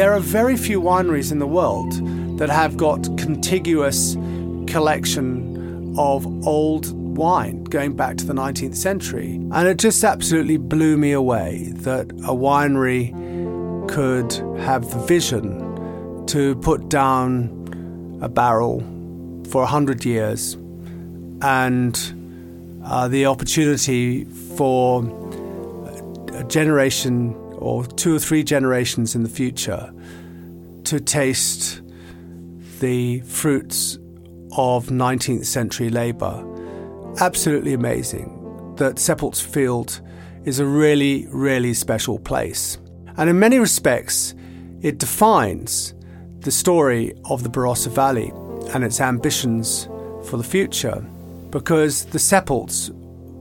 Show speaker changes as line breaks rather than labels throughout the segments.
there are very few wineries in the world that have got contiguous collection of old wine going back to the 19th century. And it just absolutely blew me away that a winery could have the vision to put down a barrel for 100 years and uh, the opportunity for a generation or two or three generations in the future to taste the fruits of 19th century labour. Absolutely amazing that Seppeltsfield is a really, really special place. And in many respects, it defines the story of the Barossa Valley and its ambitions for the future because the Seppelts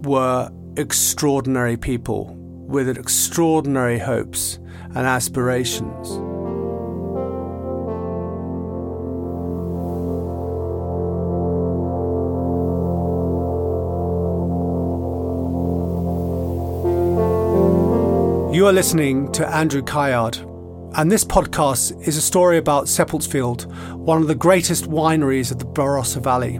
were extraordinary people with extraordinary hopes and aspirations. Are listening to Andrew Caillard, and this podcast is a story about Seppeltsfield, one of the greatest wineries of the Barossa Valley.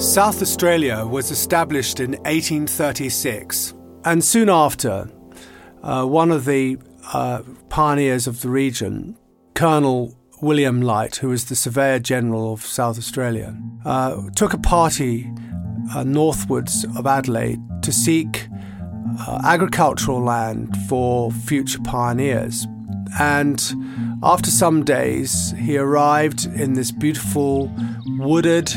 South Australia was established in 1836, and soon after, uh, one of the uh, pioneers of the region, Colonel William Light, who was the Surveyor General of South Australia, uh, took a party uh, northwards of Adelaide to seek uh, agricultural land for future pioneers. And after some days, he arrived in this beautiful wooded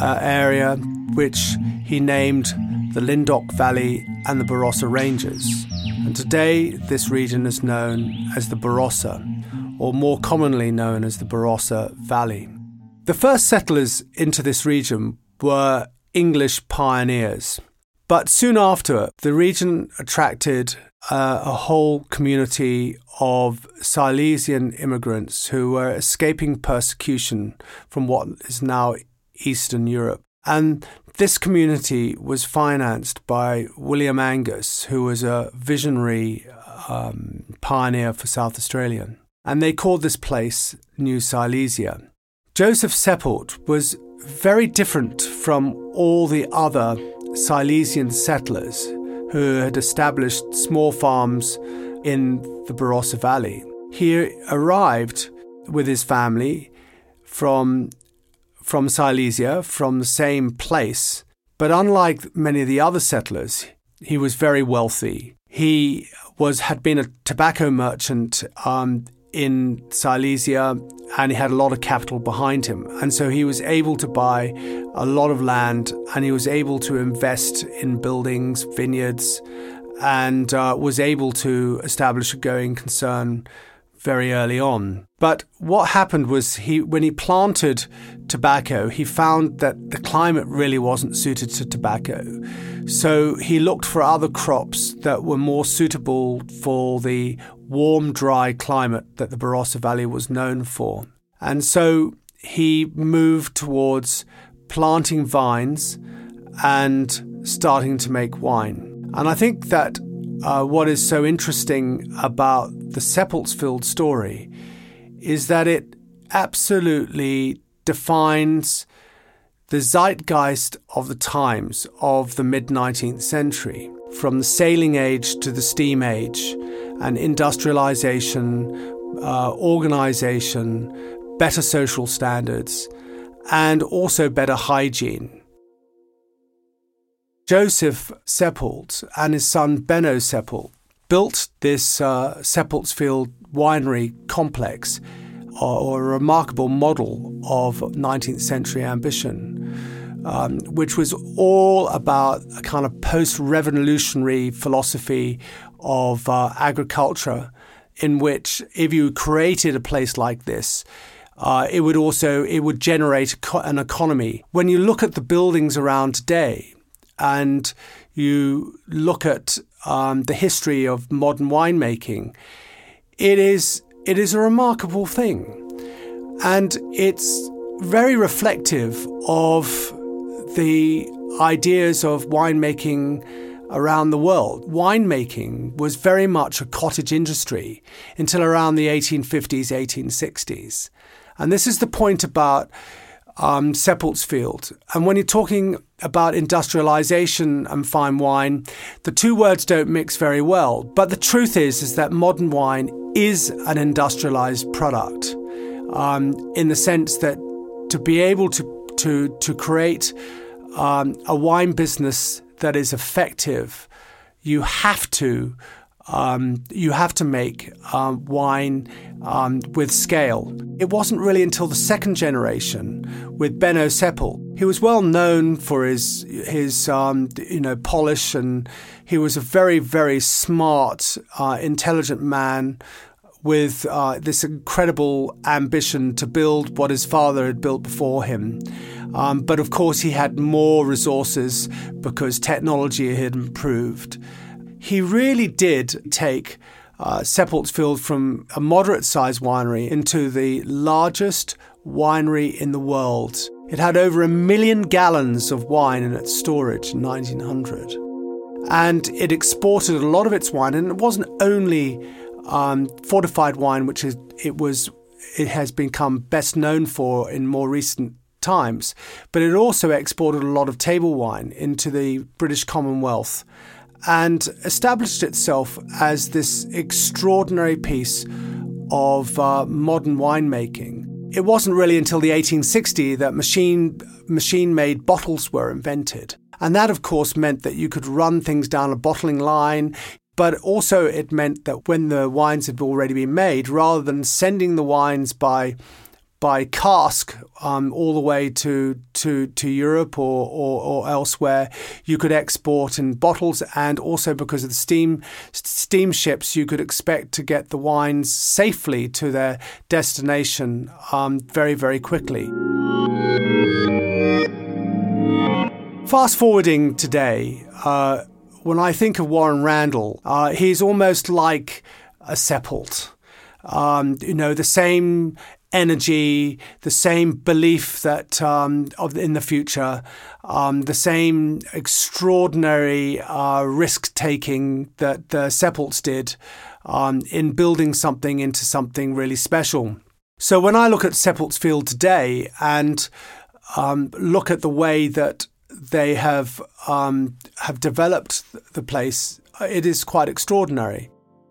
uh, area, which he named the Lyndoch Valley and the Barossa Ranges. And today, this region is known as the Barossa, or more commonly known as the Barossa Valley. The first settlers into this region were English pioneers. But soon after, the region attracted uh, a whole community of Silesian immigrants who were escaping persecution from what is now Eastern Europe. And this community was financed by William Angas, who was a visionary um, pioneer for South Australia. And they called this place New Silesia. Joseph Seppelt was very different from all the other Silesian settlers who had established small farms in the Barossa Valley. He arrived with his family from, from Silesia, from the same place, but unlike many of the other settlers, he was very wealthy. He was had been a tobacco merchant um, in Silesia and he had a lot of capital behind him. And so he was able to buy a lot of land and he was able to invest in buildings, vineyards, and uh, was able to establish a going concern very early on. But what happened was he when he planted tobacco, he found that the climate really wasn't suited to tobacco. So he looked for other crops that were more suitable for the warm, dry climate that the Barossa Valley was known for. And so he moved towards planting vines and starting to make wine. And I think that uh, what is so interesting about the Seppeltsfield story is that it absolutely defines the zeitgeist of the times of the mid 19th century, from the sailing age to the steam age, and industrialization, uh, organization, better social standards, and also better hygiene. Joseph Seppelt and his son Benno Seppelt built this uh, Seppeltsfield winery complex, or, or, a remarkable model of 19th century ambition. Um, which was all about a kind of post revolutionary philosophy of uh, agriculture, in which if you created a place like this, uh, it would also it would generate an economy. When you look at the buildings around today, and you look at um, the history of modern winemaking, it is it is a remarkable thing, and it's very reflective of the ideas of winemaking around the world. Winemaking was very much a cottage industry until around the 1850s, 1860s. And this is the point about um, Seppeltsfield. And when you're talking about industrialization and fine wine, the two words don't mix very well. But the truth is, is that modern wine is an industrialized product um, in the sense that to be able to, to, to create um, a wine business that is effective, you have to um, you have to make um, wine um, with scale. It wasn't really until the second generation with Benno Seppelt. He was well known for his his um, you know polish, and he was a very very smart, uh, intelligent man with uh, this incredible ambition to build what his father had built before him. Um, but of course, he had more resources because technology had improved. He really did take uh, Seppeltsfield from a moderate sized winery into the largest winery in the world. It had over a million gallons of wine in its storage in 1900. And it exported a lot of its wine, and it wasn't only um, fortified wine, which is, it was it has become best known for in more recent times, but it also exported a lot of table wine into the British Commonwealth and established itself as this extraordinary piece of uh, modern winemaking. It wasn't really until the 1860s that machine machine made bottles were invented. And that, of course, meant that you could run things down a bottling line. But also, it meant that when the wines had already been made, rather than sending the wines by by cask um, all the way to to, to Europe or, or, or, elsewhere, you could export in bottles, and also because of the steam steamships, you could expect to get the wines safely to their destination um, very very quickly. Fast forwarding today, uh, when I think of Warren Randall, uh, he's almost like a Seppelt. Um, you know, the same energy, the same belief that um, of in the future, um, the same extraordinary uh, risk taking that the Seppelts did um, in building something into something really special. So when I look at Seppeltsfield today and um, look at the way that they have um, have developed the place, it is quite extraordinary.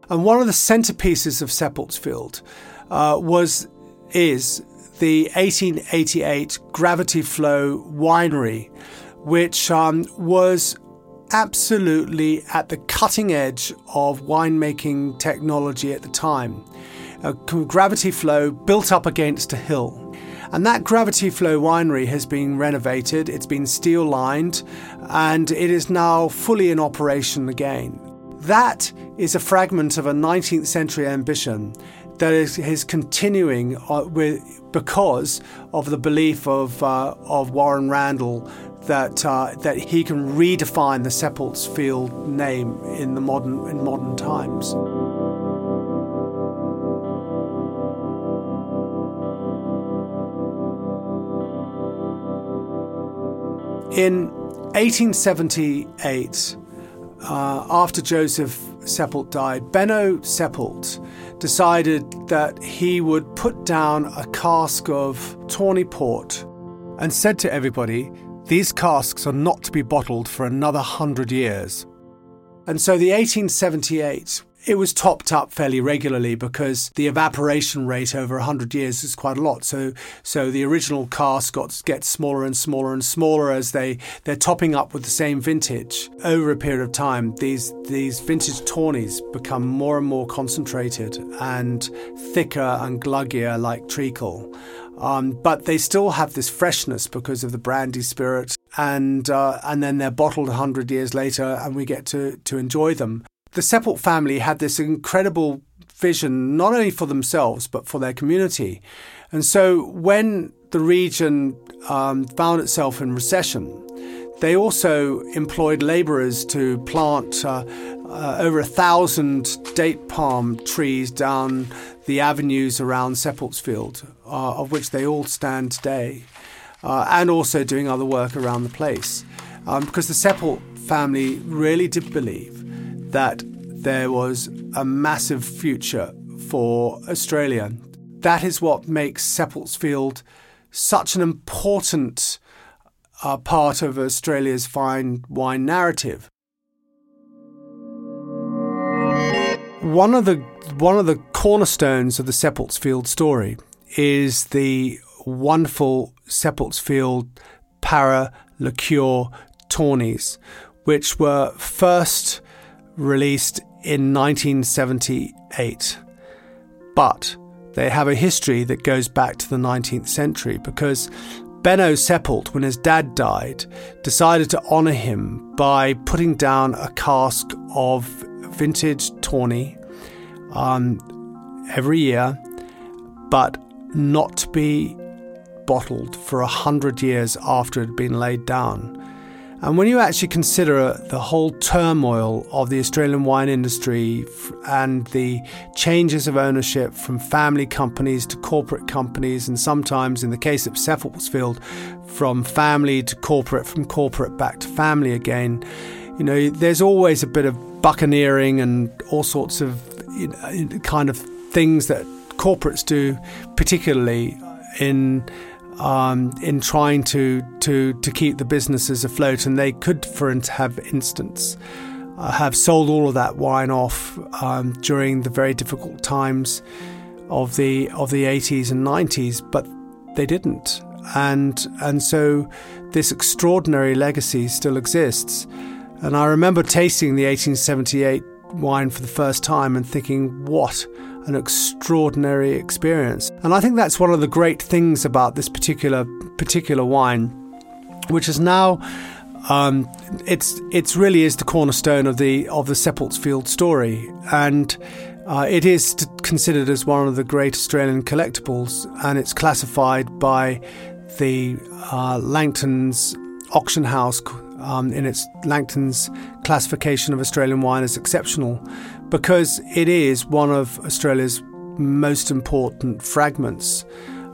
And one of the centerpieces of Seppeltsfield uh, was is the 1888 Gravity Flow Winery, which um, was absolutely at the cutting edge of winemaking technology at the time. A gravity flow built up against a hill. And that Gravity Flow winery has been renovated, it's been steel lined, and it is now fully in operation again. That is a fragment of a 19th century ambition that is, is continuing uh, with, because of the belief of, uh, of Warren Randall that, uh, that he can redefine the Seppeltsfield name in, the modern, in modern times. In 1878, uh, after Joseph Seppelt died, Benno Seppelt decided that he would put down a cask of tawny port and said to everybody, These casks are not to be bottled for another hundred years. And so the 1878 it was topped up fairly regularly because the evaporation rate over 100 years is quite a lot. So, so the original cask got, gets smaller and smaller and smaller as they, they're topping up with the same vintage. Over a period of time, these, these vintage tawnies become more and more concentrated and thicker and gluggier like treacle. Um, but they still have this freshness because of the brandy spirit, and uh, and then they're bottled hundred years later, and we get to to enjoy them the Seppelt family had this incredible vision, not only for themselves, but for their community. And so when the region um, found itself in recession, they also employed laborers to plant uh, uh, over a thousand date palm trees down the avenues around Seppeltsfield, uh, of which they all stand today, uh, and also doing other work around the place. Um, because the Seppelt family really did believe that there was a massive future for Australia. That is what makes Seppeltsfield such an important uh, part of Australia's fine wine narrative. One of the one of the cornerstones of the Seppeltsfield story is the wonderful Seppeltsfield Para Liqueur Tawnies, which were first released in 1978. But they have a history that goes back to the 19th century because Benno Seppelt, when his dad died, decided to honour him by putting down a cask of vintage tawny um, every year, but not to be bottled for a hundred years after it had been laid down. And when you actually consider uh, the whole turmoil of the Australian wine industry and the changes of ownership from family companies to corporate companies, and sometimes in the case of Seppeltsfield, from family to corporate, from corporate back to family again, you know, there's always a bit of buccaneering and all sorts of you know, kind of things that corporates do, particularly in um, in trying to, to, to keep the businesses afloat. And they could, for have instance, uh, have sold all of that wine off um, during the very difficult times of the of the 80s and 90s, but they didn't. And and so this extraordinary legacy still exists. And I remember tasting the 1878 wine for the first time and thinking, what an extraordinary experience. And I think that's one of the great things about this particular particular wine, which is now um, it's it's really is the cornerstone of the of the Seppeltsfield story, and uh, it is considered as one of the great Australian collectibles, and it's classified by the uh, Langton's auction house um, in its Langton's classification of Australian wine as exceptional, because it is one of Australia's most important fragments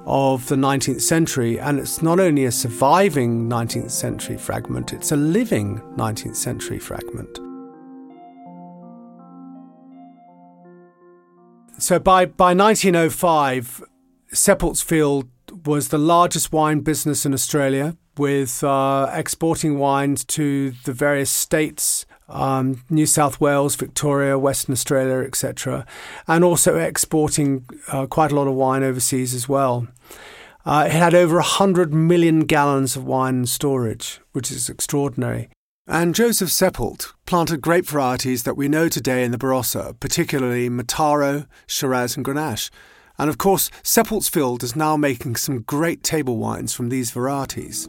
of the 19th century, and it's not only a surviving 19th century fragment, it's a living 19th century fragment. So by, by 1905, Seppeltsfield was the largest wine business in Australia, with uh, exporting wines to the various states um, New South Wales, Victoria, Western Australia, etc., and also exporting uh, quite a lot of wine overseas as well. Uh, it had over 100 million gallons of wine in storage, which is extraordinary. And Joseph Seppelt planted grape varieties that we know today in the Barossa, particularly Mataro, Shiraz, and Grenache. And of course, Seppeltsfield is now making some great table wines from these varieties.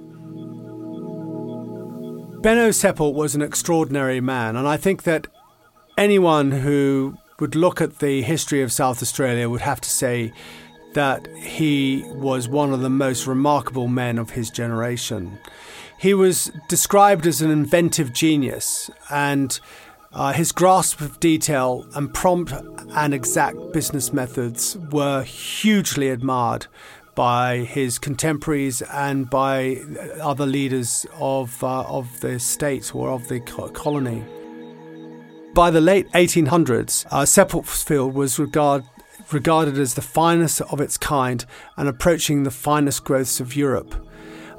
Benno Seppelt was an extraordinary man, and I think that anyone who would look at the history of South Australia would have to say that he was one of the most remarkable men of his generation. He was described as an inventive genius, and uh, his grasp of detail and prompt and exact business methods were hugely admired by his contemporaries and by other leaders of, uh, of the state or of the colony. By the late 1800s, uh, Seppeltsfield was regard, regarded as the finest of its kind and approaching the finest growths of Europe.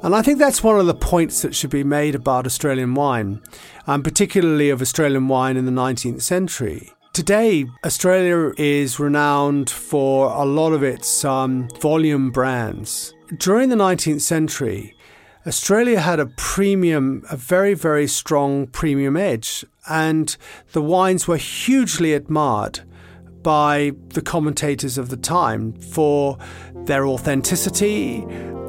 And I think that's one of the points that should be made about Australian wine, and particularly of Australian wine in the 19th century. Today, Australia is renowned for a lot of its um, volume brands. During the 19th century, Australia had a premium, a very, very strong premium edge, and the wines were hugely admired by the commentators of the time for their authenticity,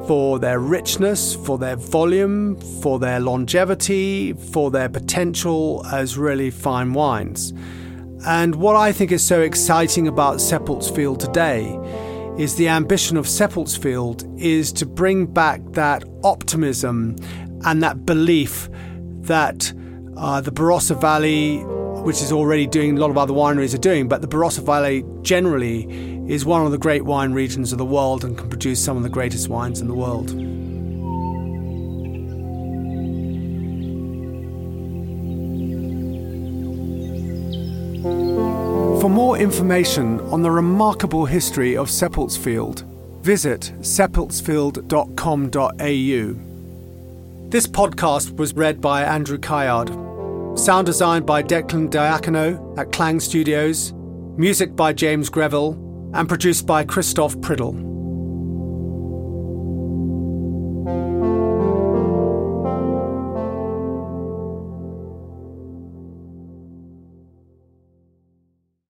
for their richness, for their volume, for their longevity, for their potential as really fine wines. And what I think is so exciting about Seppeltsfield today is the ambition of Seppeltsfield is to bring back that optimism and that belief that uh, the Barossa Valley, which is already doing a lot of other wineries are doing, but the Barossa Valley generally is one of the great wine regions of the world and can produce some of the greatest wines in the world. Information on the remarkable history of Seppeltsfield, visit seppeltsfield.com.au. This podcast was read by Andrew Caillard. Sound designed by Declan Diacono at Clang Studios. Music by James Greville. And produced by Christoph Priddle.